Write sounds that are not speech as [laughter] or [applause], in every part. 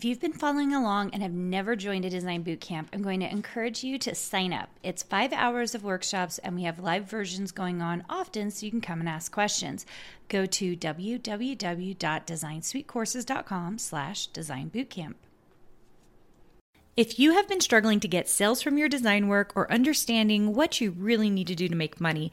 If you've been following along and have never joined a design boot camp, I'm going to encourage you to sign up. It's five hours of workshops, and we have live versions going on often so you can come and ask questions. Go to www.designsweetcourses.com slash design bootcamp. If you have been struggling to get sales from your design work or understanding what you really need to do to make money,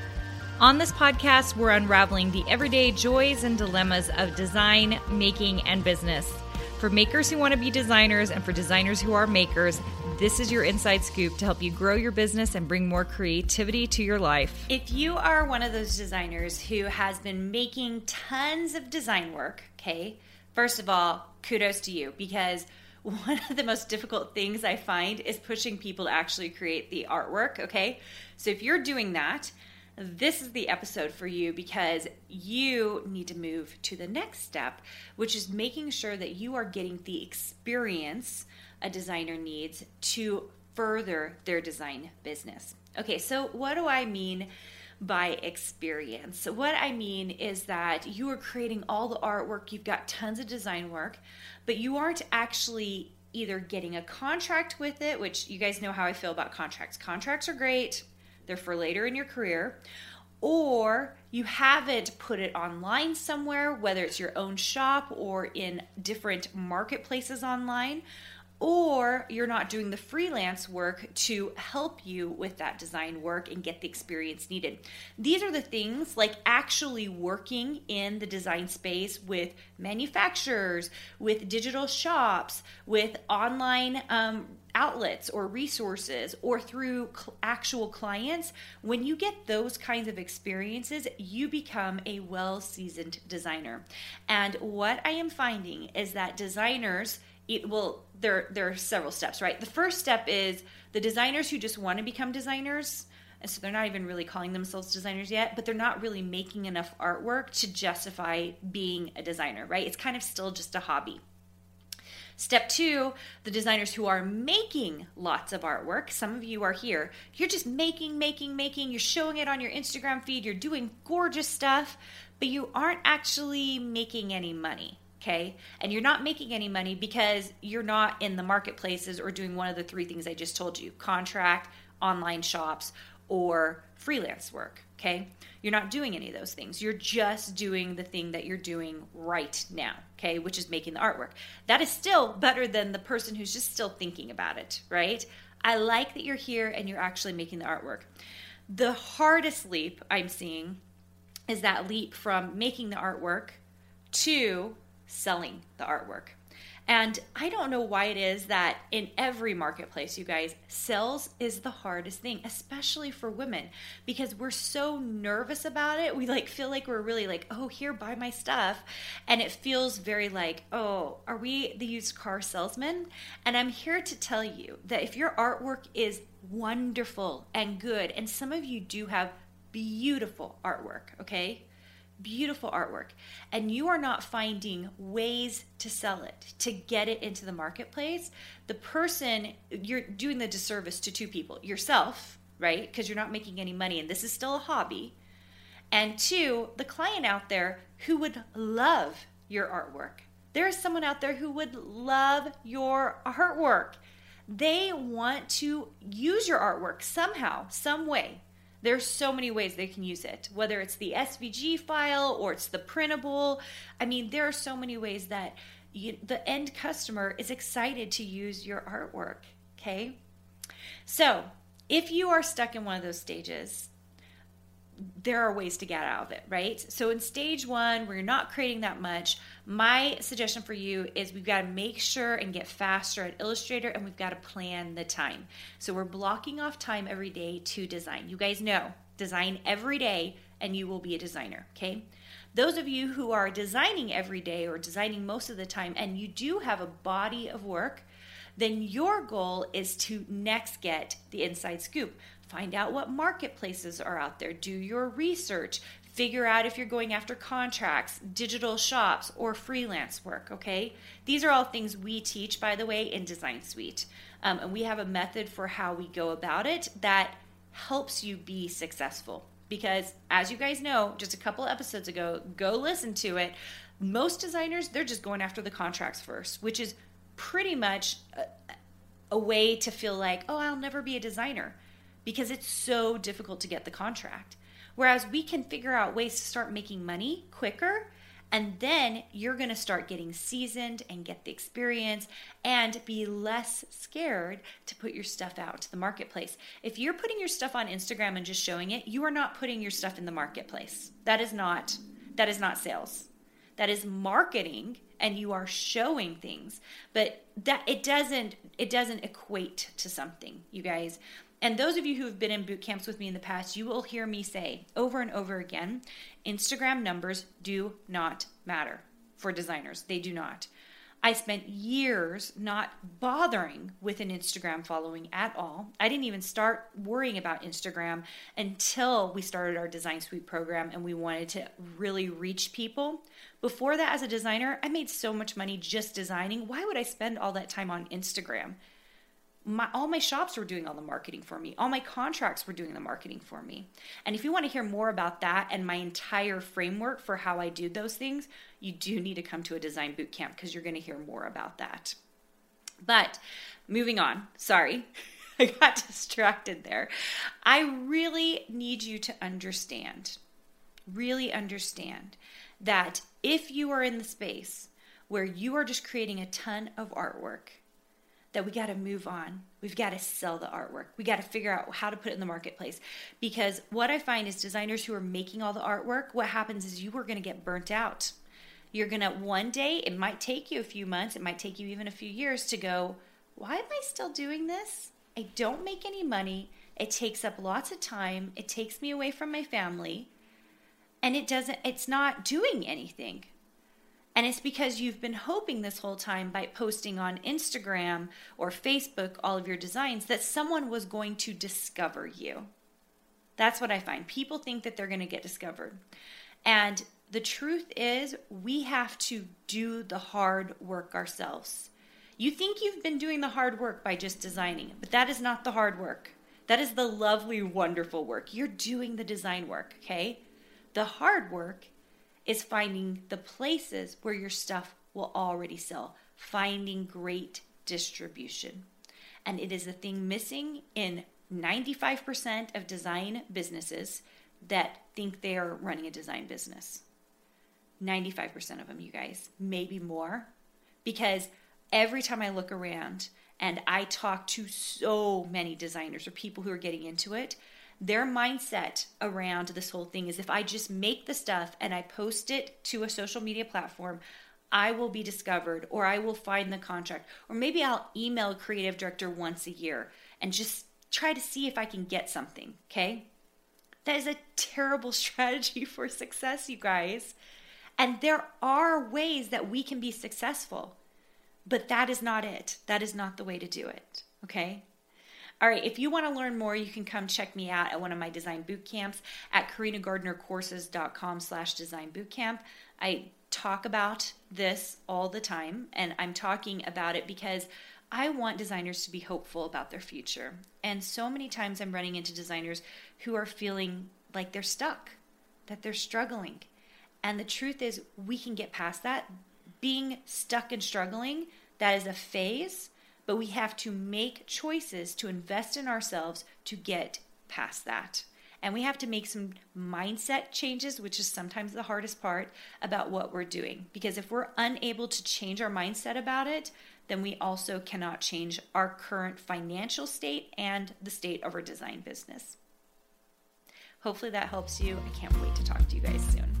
On this podcast, we're unraveling the everyday joys and dilemmas of design, making, and business. For makers who want to be designers and for designers who are makers, this is your inside scoop to help you grow your business and bring more creativity to your life. If you are one of those designers who has been making tons of design work, okay, first of all, kudos to you because one of the most difficult things I find is pushing people to actually create the artwork, okay? So if you're doing that, this is the episode for you because you need to move to the next step, which is making sure that you are getting the experience a designer needs to further their design business. Okay, so what do I mean? by experience. what I mean is that you are creating all the artwork, you've got tons of design work, but you aren't actually either getting a contract with it, which you guys know how I feel about contracts. Contracts are great, they're for later in your career, or you haven't put it online somewhere, whether it's your own shop or in different marketplaces online, or you're not doing the freelance work to help you with that design work and get the experience needed. These are the things like actually working in the design space with manufacturers, with digital shops, with online um, outlets or resources or through cl- actual clients, when you get those kinds of experiences, you become a well seasoned designer. And what I am finding is that designers, it will there there are several steps, right? The first step is the designers who just want to become designers and so they're not even really calling themselves designers yet, but they're not really making enough artwork to justify being a designer, right? It's kind of still just a hobby. Step two, the designers who are making lots of artwork. Some of you are here. You're just making, making, making. You're showing it on your Instagram feed. You're doing gorgeous stuff, but you aren't actually making any money. Okay. And you're not making any money because you're not in the marketplaces or doing one of the three things I just told you contract, online shops, or freelance work. Okay. You're not doing any of those things. You're just doing the thing that you're doing right now, okay, which is making the artwork. That is still better than the person who's just still thinking about it, right? I like that you're here and you're actually making the artwork. The hardest leap I'm seeing is that leap from making the artwork to selling the artwork. And I don't know why it is that in every marketplace, you guys, sales is the hardest thing, especially for women, because we're so nervous about it. We like feel like we're really like, oh, here, buy my stuff. And it feels very like, oh, are we the used car salesman? And I'm here to tell you that if your artwork is wonderful and good, and some of you do have beautiful artwork, okay? Beautiful artwork and you are not finding ways to sell it to get it into the marketplace the person you're doing the disservice to two people yourself right? Because you're not making any money and this is still a hobby. And two the client out there who would love your artwork. There is someone out there who would love your artwork. They want to use your artwork somehow some way there's so many ways they can use it, whether it's the SVG file or it's the printable. I mean, there are so many ways that you, the end customer is excited to use your artwork. Okay. So if you are stuck in one of those stages, there are ways to get out of it, right? So in stage one, where you're not creating that much, my suggestion for you is we've got to make sure and get faster at Illustrator and we've got to plan the time. So we're blocking off time every day to design. You guys know, design every day and you will be a designer, okay? Those of you who are designing every day or designing most of the time and you do have a body of work, then your goal is to next get the inside scoop. Find out what marketplaces are out there, do your research, figure out if you're going after contracts, digital shops, or freelance work, okay? These are all things we teach, by the way, in Design Suite. Um, and we have a method for how we go about it that helps you be successful. Because as you guys know, just a couple episodes ago, go listen to it. Most designers, they're just going after the contracts first, which is pretty much a, a way to feel like, oh, I'll never be a designer because it's so difficult to get the contract. Whereas we can figure out ways to start making money quicker. And then you're going to start getting seasoned and get the experience and be less scared to put your stuff out to the marketplace. If you're putting your stuff on Instagram and just showing it, you are not putting your stuff in the marketplace. That is not that is not sales. That is marketing and you are showing things. But that it doesn't it doesn't equate to something, you guys. And those of you who have been in boot camps with me in the past, you will hear me say over and over again Instagram numbers do not matter for designers. They do not. I spent years not bothering with an Instagram following at all. I didn't even start worrying about Instagram until we started our Design Suite program and we wanted to really reach people. Before that, as a designer, I made so much money just designing. Why would I spend all that time on Instagram? My all my shops were doing all the marketing for me. All my contracts were doing the marketing for me. And if you want to hear more about that and my entire framework for how i do those things you do need to come to a design boot camp because you're going to hear more about that. But moving on. Sorry [laughs] i got distracted there. I really need you to understand really understand that if you are in the space where you are just creating a ton of artwork that we got to move on. We've got to sell the artwork. We got to figure out how to put it in the marketplace. Because what I find is designers who are making all the artwork, what happens is you are going to get burnt out. You're going to, one day, it might take you a few months, it might take you even a few years to go, why am I still doing this? I don't make any money. It takes up lots of time. It takes me away from my family. And it doesn't, it's not doing anything. And it's because you've been hoping this whole time by posting on Instagram or Facebook all of your designs that someone was going to discover you. That's what I find. People think that they're going to get discovered. And the truth is, we have to do the hard work ourselves. You think you've been doing the hard work by just designing, but that is not the hard work. That is the lovely, wonderful work. You're doing the design work, okay? The hard work is finding the places where your stuff will already sell, finding great distribution. And it is a thing missing in 95% of design businesses that think they are running a design business. 95% of them, you guys, maybe more. Because every time I look around and I talk to so many designers or people who are getting into it, their mindset around this whole thing is if I just make the stuff and I post it to a social media platform, I will be discovered or I will find the contract. Or maybe I'll email creative director once a year and just try to see if I can get something, okay? That is a terrible [laughs] strategy for success, you guys. And there are ways that we can be successful, but that is not it. That is not the way to do it, okay? All right, if you want to learn more, you can come check me out at one of my design boot camps at karinagardnercourses.com slash design bootcamp. I talk about this all the time, and I'm talking about it because I want designers to be hopeful about their future. And so many times I'm running into designers who are feeling like they're stuck, that they're struggling. And the truth is, we can get past that. Being stuck and struggling, that is a phase but we have to make choices to invest in ourselves to get past that. And we have to make some mindset changes, which is sometimes the hardest part about what we're doing. Because if we're unable to change our mindset about it, then we also cannot change our current financial state and the state of our design business. Hopefully that helps you. I can't wait to talk to you guys soon.